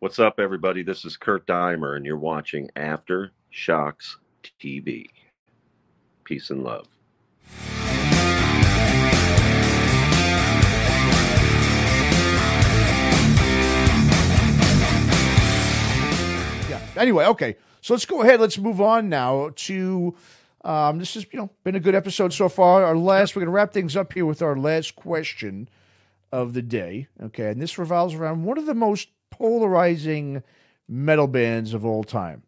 What's up, everybody? This is Kurt Dimer, and you're watching After Shocks TV. Peace and love. Yeah. Anyway, okay. So let's go ahead. Let's move on now to. Um, this has you know been a good episode so far. Our last, we're gonna wrap things up here with our last question of the day. Okay, and this revolves around one of the most polarizing metal bands of all time,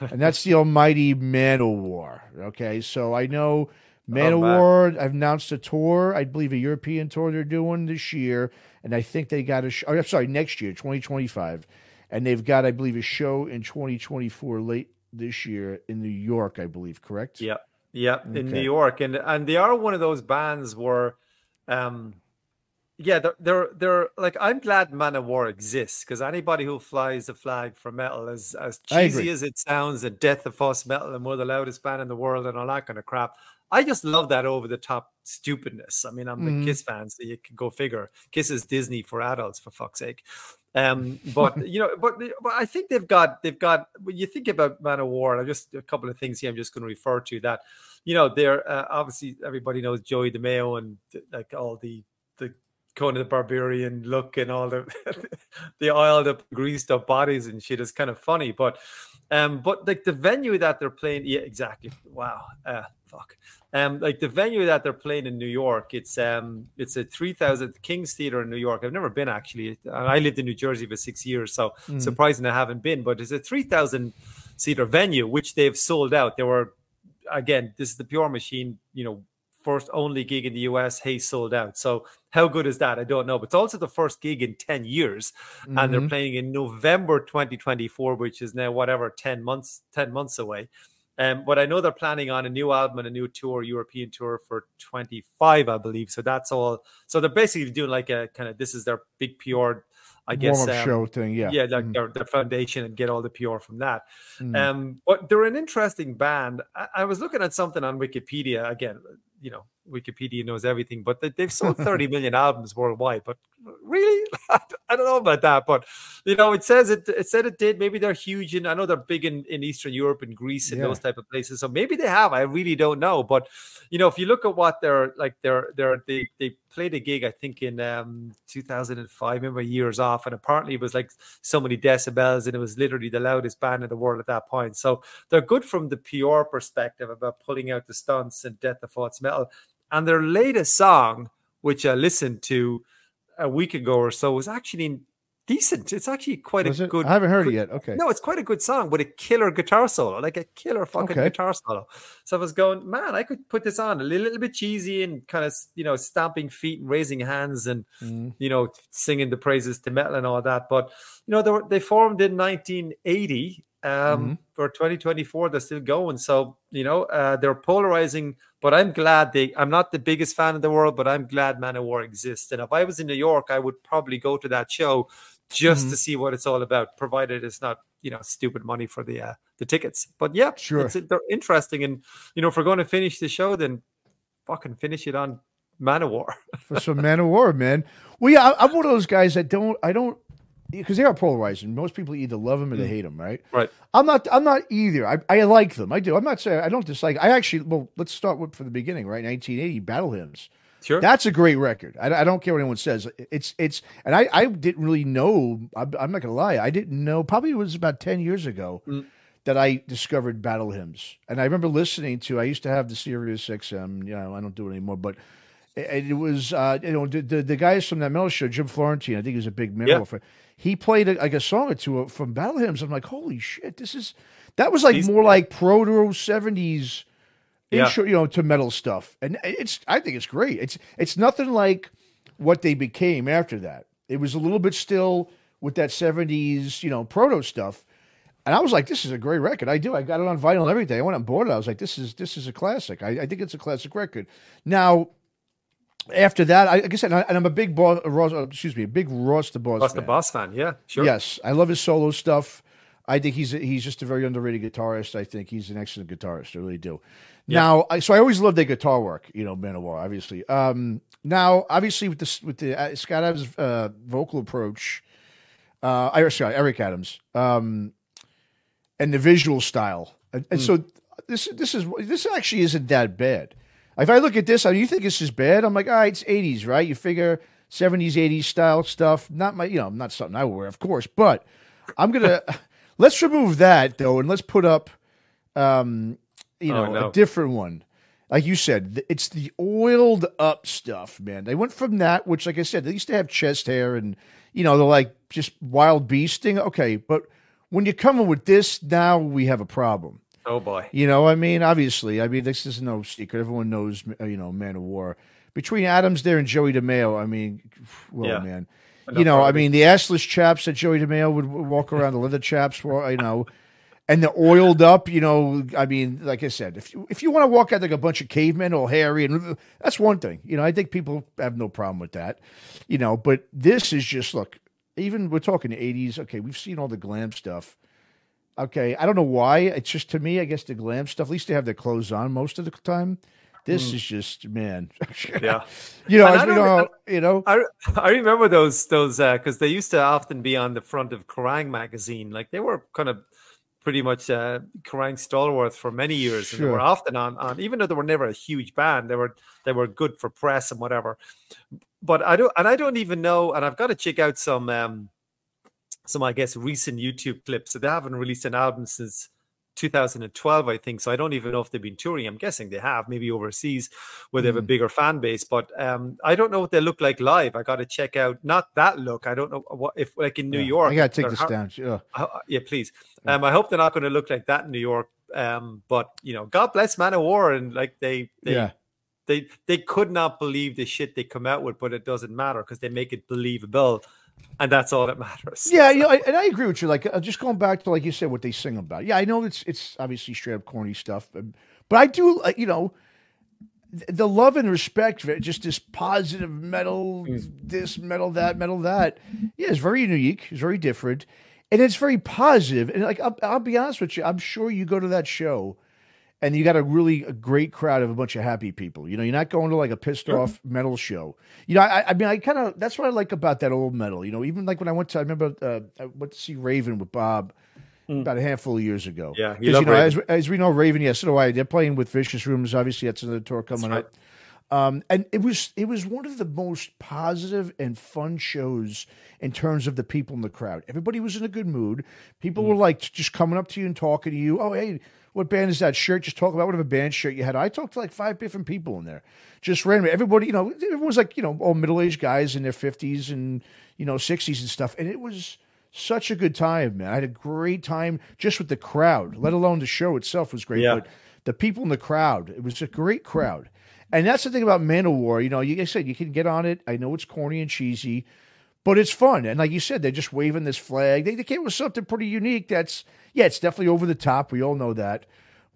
and that's the almighty Manowar. Okay, so I know Manowar. I've announced a tour. I believe a European tour they're doing this year, and I think they got a. Sh- oh, I'm sorry, next year, 2025, and they've got, I believe, a show in 2024 late this year in New York. I believe, correct? Yep, yep, in New York, and and they are one of those bands where, um, yeah, they're they're, they're like I'm glad Manowar exists because anybody who flies the flag for metal, as as cheesy as it sounds, and Death to False Metal, and we're the loudest band in the world, and all that kind of crap. I just love that over the top stupidness. I mean, I'm Mhm. a Kiss fan, so you can go figure. Kiss is Disney for adults, for fuck's sake. Um, but you know, but but I think they've got they've got when you think about Manowar, and just a couple of things here. I'm just going to refer to that. You know, they're uh, obviously everybody knows Joey DeMaio and like all the the Conan the Barbarian look and all the the oiled up, greased up bodies and shit is kind of funny. But um, but like the venue that they're playing, yeah, exactly. Wow, uh, fuck. Um, like the venue that they're playing in New York, it's um, it's a three thousand King's Theater in New York. I've never been actually. I lived in New Jersey for six years, so Mhm. surprising I haven't been. But it's a three thousand seater venue, which they've sold out. They were again, this is the Pure Machine, you know, first only gig in the US. Hey, sold out. So how good is that? I don't know. But it's also the first gig in ten years, and they're Mhm. playing in November 2024, which is now whatever 10 months 10 months away. Um, but I know they're planning on a new album and a new tour, European tour for 25, I believe. So that's all. So they're basically doing like a kind of this is their big PR, I guess. um, show thing. Yeah. yeah, like Mhm. their, their foundation and get all the PR from that. Mhm. Um, but they're an interesting band. I, I was looking at something on Wikipedia again. You know, Wikipedia knows everything, but they, they've sold 30 million albums worldwide. But really, I don't know about that. But you know, it says it. It said it did. Maybe they're huge, and I know they're big in, in Eastern Europe and Greece and Yeah. those type of places. So maybe they have. I really don't know. But you know, if you look at what they're like, they're they're they they played a gig I think in um 2005. Remember years off, and apparently it was like so many decibels, and it was literally the loudest band in the world at that point. So they're good from the PR perspective about pulling out the stunts and Death to False Metal. And their latest song, which I listened to a week ago or so, was actually decent. It's actually quite Was a it? good. I haven't heard it yet. Okay. No, it's quite a good song with a killer guitar solo, like a killer fucking Okay. guitar solo. So I was going, man, I could put this on a little, little bit cheesy and kind of, you know, stamping feet and raising hands and, Mhm. you know, singing the praises to metal and all that. But, you know, they, were, they formed in 1980. Um, Mhm. For 2024, they're still going. So, you know, uh, they're polarizing, but I'm glad they, I'm not the biggest fan in the world, but I'm glad Manowar exists. And if I was in New York, I would probably go to that show just Mhm. to see what it's all about, provided it's not, you know, stupid money for the uh, the tickets. But yeah, Sure. it's, they're interesting. And, you know, if we're going to finish the show, then fucking finish it on Manowar. for some Manowar, man. Well, yeah, I, I'm one of those guys that don't, I don't, because they are polarizing. Most people either love them or they hate them, right? Right. I'm not. I'm not either. I, I like them. I do. I'm not saying I don't dislike. I actually. Well, let's start with from the beginning, right? 1980 Battle Hymns. Sure. That's a great record. I, I don't care what anyone says. It's it's, and I I didn't really know. I'm, I'm not gonna lie. I didn't know. Probably it was about ten years ago Mm. that I discovered Battle Hymns, and I remember listening to. I used to have the Sirius XM. You know, I don't do it anymore, but. And it was, uh, you know, the, the the guys from that metal show, Jim Florentine. I think he was a big metal Yeah. fan. He played a, like a song or two from Battle Hymns. I'm like, holy shit, this is that was like He's- more like proto seventies Yeah. intro, you know, to metal stuff. And it's I think it's great. It's it's nothing like what they became after that. It was a little bit still with that seventies, you know, proto stuff. And I was like, this is a great record. I do. I got it on vinyl and everything. I went and bought it. I was like, this is this is a classic. I, I think it's a classic record. Now, after that, I, like I said, I, and I'm a big boss, Ross, uh, excuse me, a big Ross the Boss. That's the boss fan. Yeah, sure. Yes, I love his solo stuff. I think he's a, he's just a very underrated guitarist. I think he's an excellent guitarist. I really do. Now, I, so I always love their guitar work. You know, Manowar, obviously. Um, now, obviously, with the with the uh, Scott Adams uh, vocal approach, uh, I sorry, Eric Adams, um, and the visual style, and, and so this this is this actually isn't that bad. If I look at this, do you think this is bad? I'm like, all right, it's 80s, right? You figure 70s, 80s style stuff. Not my, you know, not something I wear, of course, but I'm gonna let's remove that though, and let's put up, um, you Oh, know, no. a different one. Like you said, it's the oiled up stuff, man. They went from that, which, like I said, they used to have chest hair and, you know, they're like just wild beasting. Okay, but when you're coming with this, now we have a problem. Oh boy. You know, I mean, obviously, I mean, this is no secret. Everyone knows, uh, you know, Manowar. Between Adams there and Joey DeMaio, I mean, well, Yeah. man, Enough you know, I mean, the assless chaps that Joey DeMaio would, walk around, the leather chaps, well, you know, and the oiled up, you know, I mean, like I said, if you, if you want to walk out like a bunch of cavemen or hairy, and that's one thing, you know, I think people have no problem with that, you know, but this is just look, even we're talking the 80s, okay, we've seen all the glam stuff. Okay, I don't know why. It's just to me, I guess the glam stuff. At least they have their clothes on most of the time. This is just man. Yeah. you know, as I we know, you know. I, I remember those those because they used to often be on the front of Kerrang magazine. Like they were kind of pretty much uh, Kerrang stalwarts for many years, and they were often on on. Even though they were never a huge band, they were they were good for press and whatever. But I don't, and I don't even know. And I've got to check out some um some I guess recent YouTube clips. So they haven't released an album since 2012, I think. So I don't even know if they've been touring. I'm guessing they have, maybe overseas, where they have a Mm. bigger fan base. But um, I don't know what they look like live. I got to check out not that look. I don't know what if like in New Yeah, York. I gotta take this down. Yeah. uh, yeah, please. Um, I hope they're not going to look like that in New York. Um, but you know, God bless Manowar, and like they, they, Yeah. they, they could not believe the shit they come out with, but it doesn't matter because they make it believable, and that's all that matters. Yeah, you know, I- and I agree with you. Like, uh, just going back to like you said, what they sing about. Yeah, I know it's it's obviously straight up corny stuff, but, but I do, uh, you know, th- the love and respect for it, just this positive metal, this metal, that metal, that. Yeah, it's very unique. It's very different, and it's very positive. And like, I'll, I'll be honest with you, I'm sure you go to that show. And you got a really a great crowd of a bunch of happy people. You know, you're not going to like a pissed off metal show. You know, I, I mean, I kind of that's what I like about that old metal. You know, even like when I went to, I remember uh, I went to see Raven with Bob about a handful of years ago. Yeah, you know, as, as we know, Raven. Yes, so do I. They're playing with Vicious Rumors. Obviously, that's another tour coming right. up. Um, and it was it was one of the most positive and fun shows in terms of the people in the crowd. Everybody was in a good mood. People Mm. were like just coming up to you and talking to you. Oh, hey, what band is that shirt? Just talk about whatever band shirt you had. I talked to like five different people in there, just randomly. Everybody, you know, everyone was like you know all middle aged guys in their fifties and you know sixties and stuff, and it was such a good time, man. I had a great time just with the crowd, let alone the show itself was great. Yeah. But the people in the crowd, it was a great crowd. And that's the thing about Manowar. You know, like I said, you can get on it. I know it's corny and cheesy, but it's fun. And like you said, they're just waving this flag. They, they came with something pretty unique. That's, yeah, it's definitely over the top. We all know that.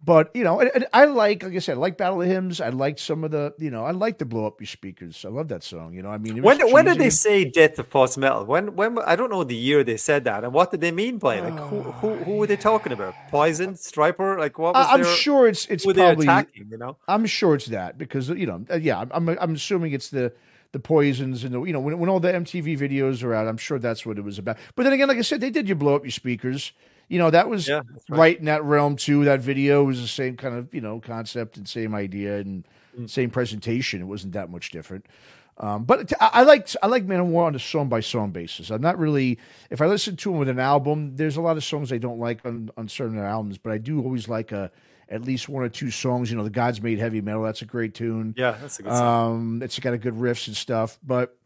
But, you know, and, and I like, like I said, I like Battle of Hymns. I like some of the, you know, I like to blow up your speakers. I love that song. You know, I mean, it was When when did they say death to false metal? When when I don't know the year they said that, and what did they mean by it? Like who who, who were they talking about? Poison, Stryper? Like what was I, I'm their, sure it's, it's probably, attacking? You know, I'm sure it's that because you know, uh, yeah, I'm I'm, I'm assuming it's the the poisons and the, you know when when all the MTV videos are out, I'm sure that's what it was about. But then again, like I said, they did you blow up your speakers. You know that was Yeah, right. right. in that realm too. That video was the same kind of you know concept and same idea and Mm. same presentation. It wasn't that much different. Um, but I, I like I like Manowar on a song by song basis. I'm not really if I listen to them with an album. There's a lot of songs I don't like on, on certain albums, but I do always like a at least one or two songs. You know, the Gods Made Heavy Metal. That's a great tune. yeah, that's a good song. Um, it's got a good riffs and stuff. But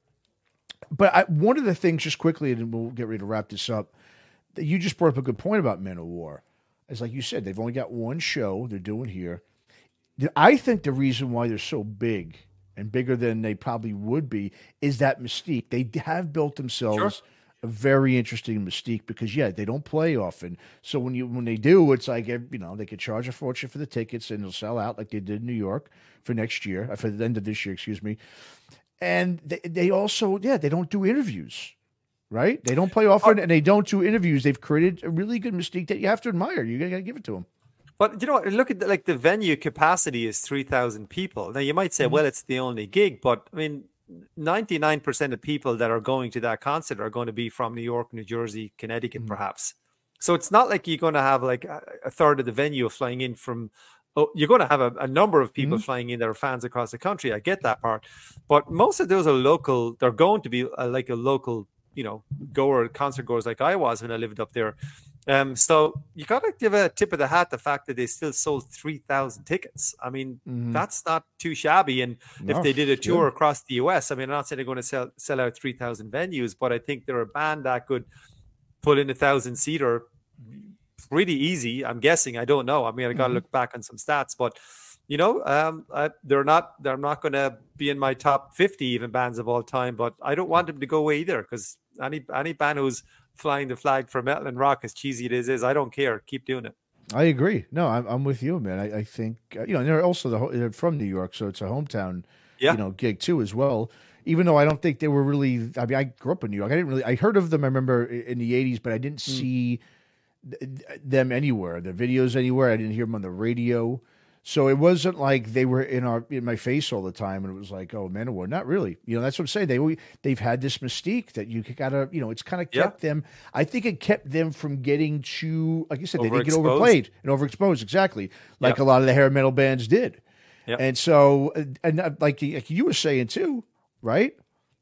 but I, one of the things, just quickly, and we'll get ready to wrap this up. You just brought up a good point about Manowar. Is like you said, they've only got one show they're doing here. I think the reason why they're so big and bigger than they probably would be is that mystique. They have built themselves a very interesting mystique because yeah, they don't play often. So when you when they do, it's like you know they could charge a fortune for the tickets and they'll sell out like they did in New York for next year, uh, for the end of this year, excuse me. And they, they also yeah they don't do interviews. Right? They don't play often, and they don't do interviews. They've created a really good mystique that you have to admire. You gotta give it to them. But you know, what, look at the, like the venue capacity is three thousand people. Now you might say, Mm-hmm. well, it's the only gig, but I mean, 99% of people that are going to that concert are going to be from New York, New Jersey, Connecticut, Mhm. perhaps. So it's not like you're going to have like a, a third of the venue flying in from. Oh, you're going to have a, a number of people flying in that are fans across the country. I get that part, but most of those are local. They're going to be uh like a local, you know, goer concert goers like I was when I lived up there. Um, so you got to give a tip of the hat the fact that they still sold three thousand tickets. I mean, Mhm. that's not too shabby. And if they did a tour across the US, I mean, I'm not saying they're going to sell sell out three thousand venues, but I think they're a band that could put in a thousand seater pretty easy. I'm guessing. I don't know. I mean, I got to Mhm. look back on some stats, but you know, um, I, they're not they're not going to be in my top fifty even bands of all time. But I don't want them to go away either because any any band who's flying the flag for metal and rock, as cheesy it is, is I don't care. Keep doing it. I agree. No, I'm, I'm with you, man. I, I think uh, you know, and they're also the ho- they're from New York, so it's a hometown, Yeah. you know, gig too as well. Even though I don't think they were really. I mean, I grew up in New York. I didn't really. I heard of them. I remember in the '80s, but I didn't Hmm. see th- them anywhere. The videos anywhere. I didn't hear them on the radio. So it wasn't like they were in our in my face all the time, and it was like, oh, Manowar. Not really. You know, that's what I'm saying. They they've had this mystique that you gotta, you know, it's kind of Yeah. kept them. I think it kept them from getting too, like you said, they didn't get overplayed and overexposed. Exactly, like a lot of the hair metal bands did. Yep. And so, uh, and uh, like, like you were saying too, right?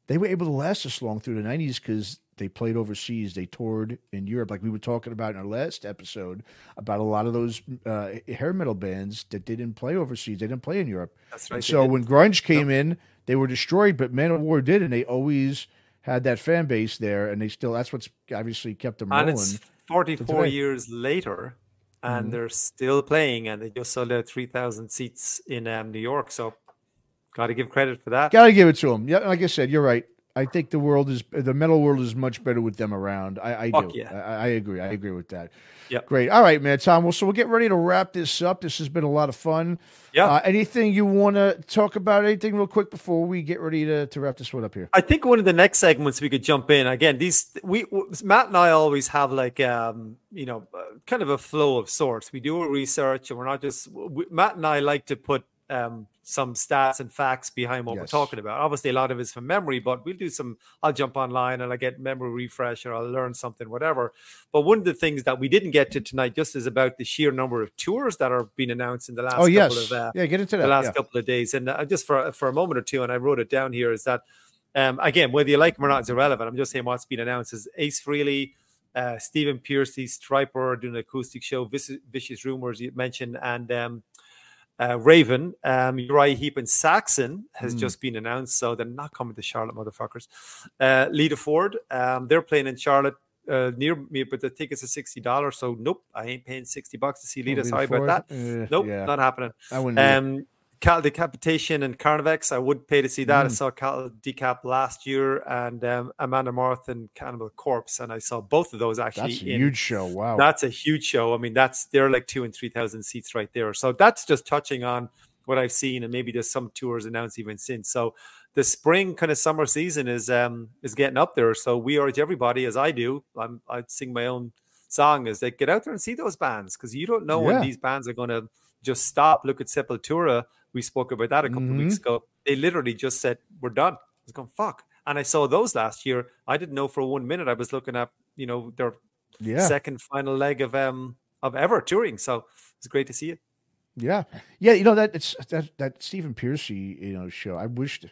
They were able to last this long through the '90s because they played overseas. They toured in Europe, like we were talking about in our last episode about a lot of those uh, hair metal bands that didn't play overseas. They didn't play in Europe. That's And right. they so when grunge came in, they were destroyed, but Manowar did, and they always had that fan base there, and they still that's what's obviously kept them and rolling. it's 44. Mm-hmm. years later and they're still playing and they just sold out 3000 seats in um, new york so got to give credit for that Got to give it to them. Yeah, like I said, you're right. I think the world is the metal world is much better with them around. I, I do. yeah. I, I agree. I agree with that. Yep. Great. All right, man, Tom. Well, so we'll get ready to wrap this up. This has been a lot of fun. Yeah. Uh, anything you want to talk about? Anything real quick before we get ready to, to wrap this one up here? I think one of the next segments we could jump in again. These we Matt and I always have like um you know uh, kind of a flow of sorts. We do a research and we're not just we, Matt and I like to put um some stats and facts behind what we're talking about. Obviously, a lot of it's from memory, but we'll do some. I'll jump online and I get memory refresh or I'll learn something, whatever. But one of the things that we didn't get to tonight just is about the sheer number of tours that are being announced in the last Oh yes. couple of uh, yeah, get into that. the last yeah. couple of days. And uh, just for for a moment or two, and I wrote it down here, is that um, again, whether you like them or not is irrelevant. I'm just saying what's been announced is Ace Frehley, uh, Stephen Pearcy, Stryper doing an acoustic show, Vicious, Vicious Rumors you mentioned, and um, uh, Raven, um, Uriah Heep and Saxon has Mm. just been announced, so they're not coming to Charlotte, motherfuckers. Uh, Lita Ford, um, they're playing in Charlotte uh, near me, but the tickets are sixty dollars. So nope, I ain't paying sixty bucks to see Lita. Lita Sorry about that. Uh, Nope, yeah. not happening. I wouldn't. Um, Cattle Decapitation and Carnifex, I would pay to see that. I Mm. saw Cattle Decap last year and um, Amon Amarth and Cannibal Corpse, and I saw both of those actually. That's a in, huge show. Wow. That's a huge show. I mean, that's they're like two and three thousand seats right there. So that's just touching on what I've seen, and maybe there's some tours announced even since. So the spring kind of summer season is um is getting up there. So we urge everybody, as I do, I'm I sing my own song, is they get out there and see those bands because you don't know Yeah. when these bands are going to just stop. Look at Sepultura. We spoke about that a couple of weeks Mm-hmm. ago. They literally just said, "We're done." I was going fuck. And I saw those last year. I didn't know for one minute. I was looking at, you know, their yeah. second final leg of um of ever touring. So it's great to see it. Yeah, yeah. You know that it's that that Stephen Pearcy, you know, show. I wished,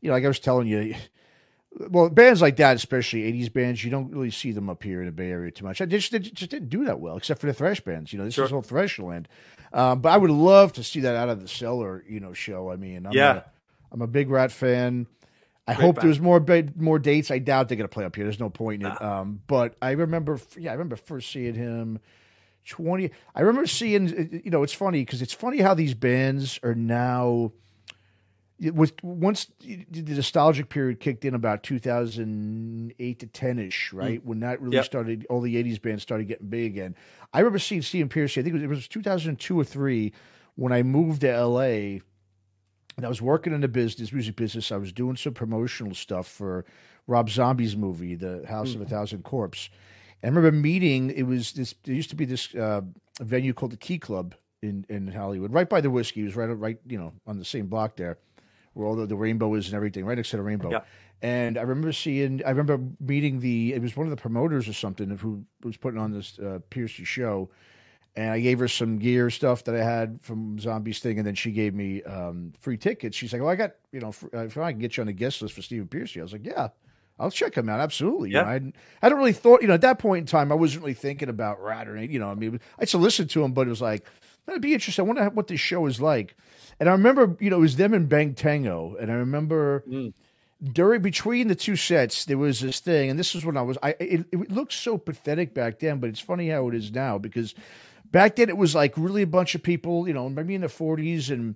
you know, like I was telling you. Well, bands like that, especially '80s bands, you don't really see them up here in the Bay Area too much. I just, they just didn't do that well, except for the thrash bands. You know, this Sure. is all thrash land. Um, but I would love to see that out of the cellar, you know, show. I mean, I'm Yeah. a, I'm a big Ratt fan. I Great hope band. there's more more dates. I doubt they're gonna play up here. There's no point in it. Um, but I remember, yeah, I remember first seeing him. 20 i remember seeing you know it's funny because it's funny how these bands are now it was once the nostalgic period kicked in about 2008 to 10ish right when that really Yep. started all the 80s bands started getting big again i remember seeing Stephen Pearcy i think it was, it was 2002 or 3 when i moved to la and i was working in the business music business i was doing some promotional stuff for rob zombie's movie the house of a thousand corpse and I remember meeting. It was this. There used to be this uh, venue called the Key Club in in Hollywood, right by the whiskey. It was right right you know on the same block there, where all the, the rainbow is and everything, right next to the rainbow. Yeah. And I remember seeing, I remember meeting the, it was one of the promoters or something who was putting on this uh, Pearcy show. And I gave her some gear stuff that I had from Zombies thing. And then she gave me um, free tickets. She's like, well, I got, you know, fr- if I can get you on the guest list for Stephen Pearcy. I was like, yeah, I'll check him out. Absolutely. You Yeah. know, I, hadn't- I hadn't really thought, you know, at that point in time, I wasn't really thinking about Ratt or anything, you know, I mean, I used to listen to him, but it was like, that'd be interesting. I wonder what this show is like. And I remember, you know, it was them and Bang Tango. And I remember Mm. during between the two sets, there was this thing, and this is when I was. I it, it looked so pathetic back then, but it's funny how it is now because back then it was like really a bunch of people, you know, maybe in the forties, and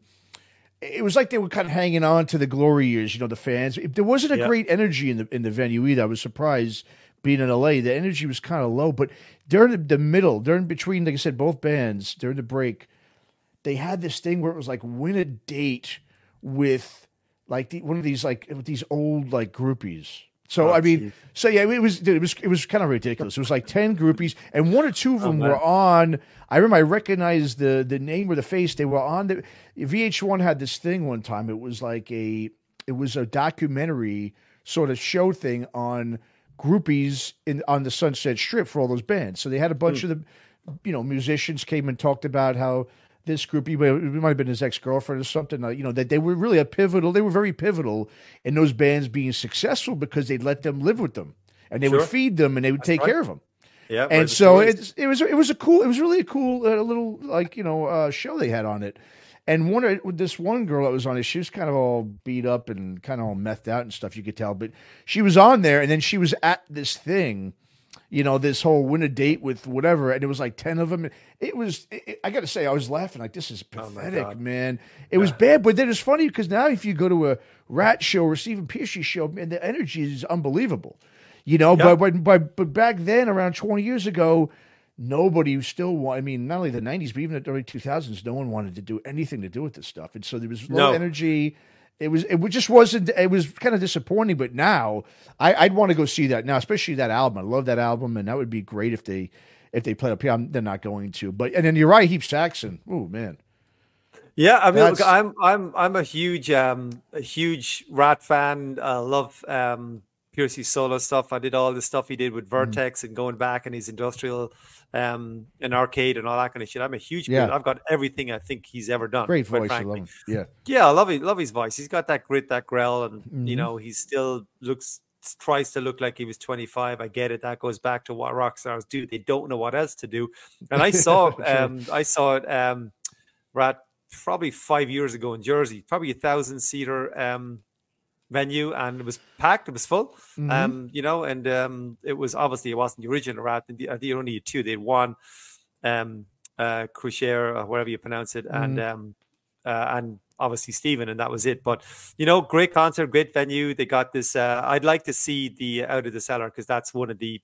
it was like they were kind of hanging on to the glory years, you know, the fans. There wasn't a Yeah. great energy in the in the venue either. I was surprised being in LA. The energy was kind of low, but during the, the middle, during between, like I said, both bands during the break, they had this thing where it was like win a date with like the, one of these like with these old like groupies. So Oh, I mean, geez. so yeah, it was dude, it was it was kind of ridiculous. It was like ten groupies, and one or two of Oh, them man. were on. I remember I recognized the the name or the face. They were on the VH1 had this thing one time. It was like a it was a documentary sort of show thing on groupies in on the Sunset Strip for all those bands. So they had a bunch hmm. of the you know musicians came and talked about how this group, it might have been his ex girlfriend or something. uh, You know that they were really a pivotal. They were very pivotal in those bands being successful because they'd let them live with them and they would feed them and they would take right. care of them. Yeah. And so it's, it was it was a cool it was really a cool uh, little like you know uh, show they had on it. And one of- this one girl that was on it, she was kind of all beat up and kind of all methed out and stuff. You could tell, but she was on there, and then she was at this thing, you know, this whole win a date with whatever, and it was like ten of them. It was, it, I got to say, I was laughing like this is Oh pathetic, God. man. It was bad, but then it's funny because now if you go to a Ratt show or Stephen Pearcy show, man, the energy is unbelievable. You know, Yeah. but, but but back then, around twenty years ago, nobody still I mean, not only the '90s, but even the early 2000s, no one wanted to do anything to do with this stuff, and so there was low No. energy. It was it just wasn't. It was kind of disappointing. But now, I, I'd want to go see that now, especially that album. I love that album, and that would be great if they if they played up here. I'm, they're not going to, but and then you're right, Heep Saxon. Oh man, Yeah, I mean, look, I'm I'm I'm a huge um a huge Ratt fan. I love um Pearcy's solo stuff. I did all the stuff he did Mm. with Vertex and going back and his industrial um an arcade and all that kind of shit. I'm a huge Yeah. I've got everything I think he's ever done. great voice. I love him. Yeah, Yeah, I love it. Love his voice. He's got that grit, that growl, and you Mhm. know, he still looks tries to look like he was 25. I get it. That goes back to what rock stars do. They don't know what else to do. And I saw um I saw it um Ratt probably five years ago in Jersey, probably a thousand seater um venue and it was packed, it was full. Mhm. Um, you know, and um it was obviously it wasn't the original Ratt. The, the only two, they had one um uh or whatever you pronounce it, and um uh, and obviously Stephen, and that was it. But you know, great concert, great venue. They got this. Uh, I'd like to see the Out of the Cellar because that's one of the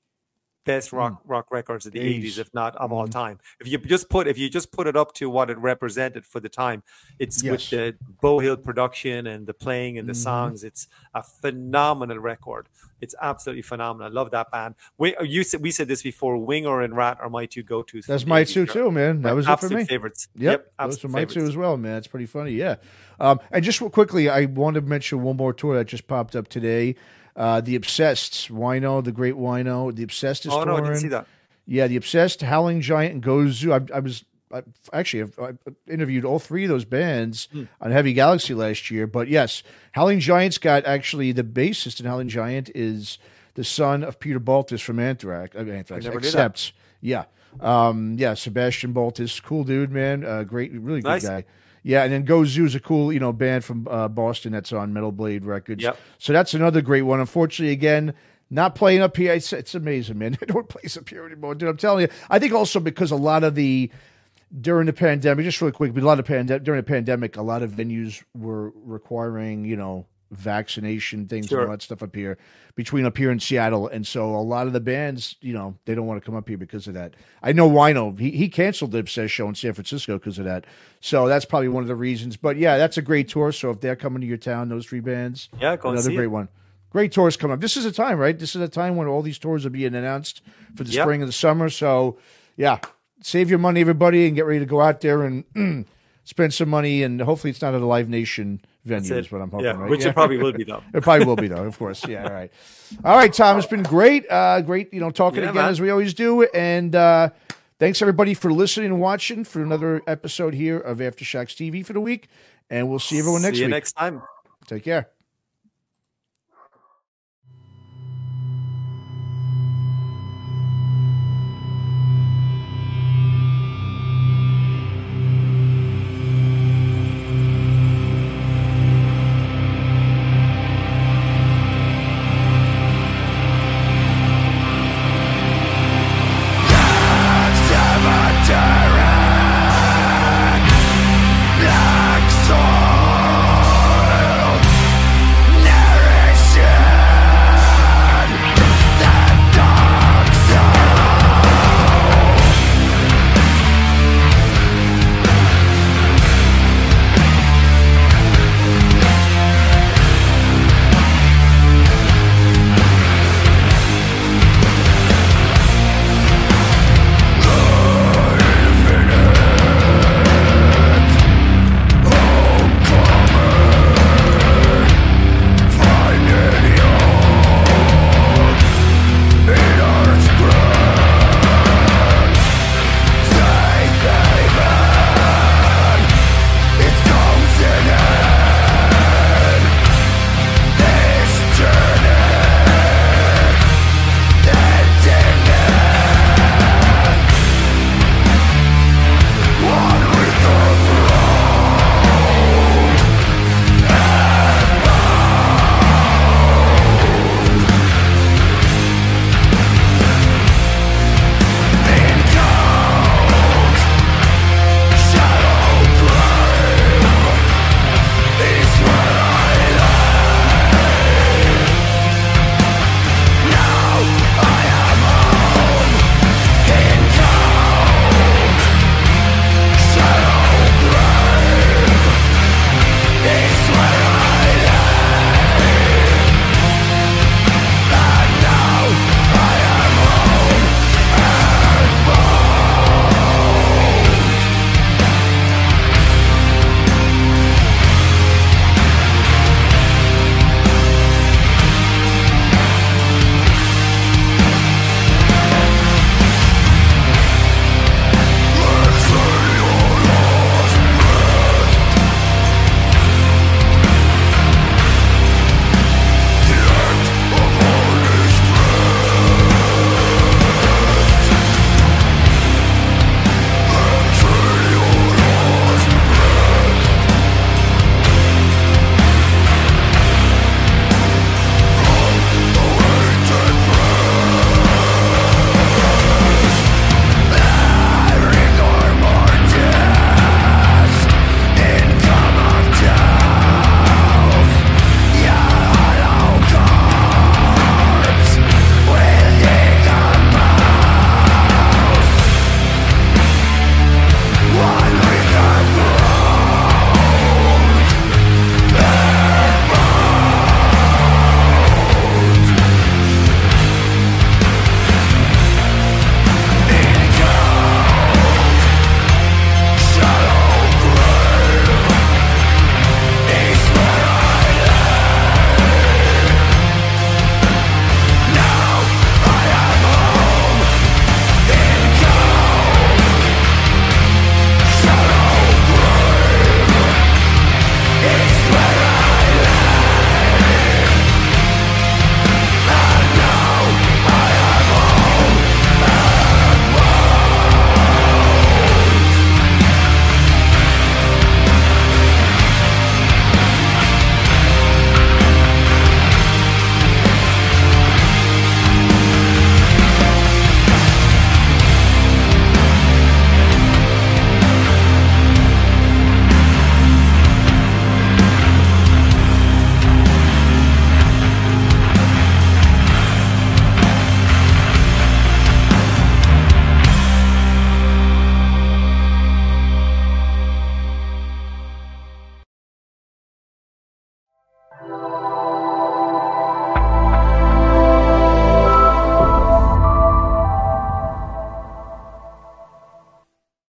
best rock rock records of the Jeez. eighties, if not of all Mhm. time. If you just put if you just put it up to what it represented for the time, it's Yes. with the Beau Hill production and the playing and the Mhm. songs. It's a phenomenal record. It's absolutely phenomenal. I love that band. We you said we said this before. Winger and Ratt are my two go tos. that's my two too, man. That was it for me. favorites. Yep, those absolute are my two as well, man. It's pretty funny, yeah. Um, and just quickly, I want to mention one more tour that just popped up today. Uh, the Obsessed, Wino, the Great Wino, the Obsessed is Oh no, I touring. didn't see that. Yeah, the Obsessed, Howling Giant, and Gozu. I, I was I, actually I've, I interviewed all three of those bands Hmm. on Heavy Galaxy last year. But yes, Howling Giant's got actually the bassist in Howling Giant is the son of Peter Baltes from Anthrax. Uh, Anthrax, never knew that. except yeah, um, yeah, Sebastian Baltes, cool dude, man, uh, great, really good Nice. guy. Yeah, and then Gozu's a cool, you know, band from uh, Boston that's on Metal Blade Records. Yep. So that's another great one. Unfortunately, again, not playing up here. It's, it's amazing, man. They don't play up here anymore, dude. I'm telling you. I think also because a lot of the during the pandemic, just really quick, but a lot of pandemic during the pandemic, a lot of venues were requiring, you know, vaccination things and all that stuff up here between up here in Seattle. And so a lot of the bands, you know, they don't want to come up here because of that. I know Wino, he, he canceled the Obsessed show in San Francisco because of that. So that's probably one of the reasons. But yeah, that's a great tour. So if they're coming to your town, those three bands, Yeah, another great it. one. Great tours coming up. This is a time, right? This is a time when all these tours are being announced for the Yep. spring and the summer. So, yeah, save your money, everybody, and get ready to go out there and spend some money. And hopefully, it's not at a Live Nation venue is what I'm hoping. yeah, right? which Yeah. it probably will be though. It probably will be though, of course. Yeah, all right. All right, Tom, it's been great. Uh great, you know, talking Yeah, again man. as we always do. And uh thanks everybody for listening and watching for another episode here of Aftershocks TV for the week. And we'll see everyone next See you week. next time. Take care.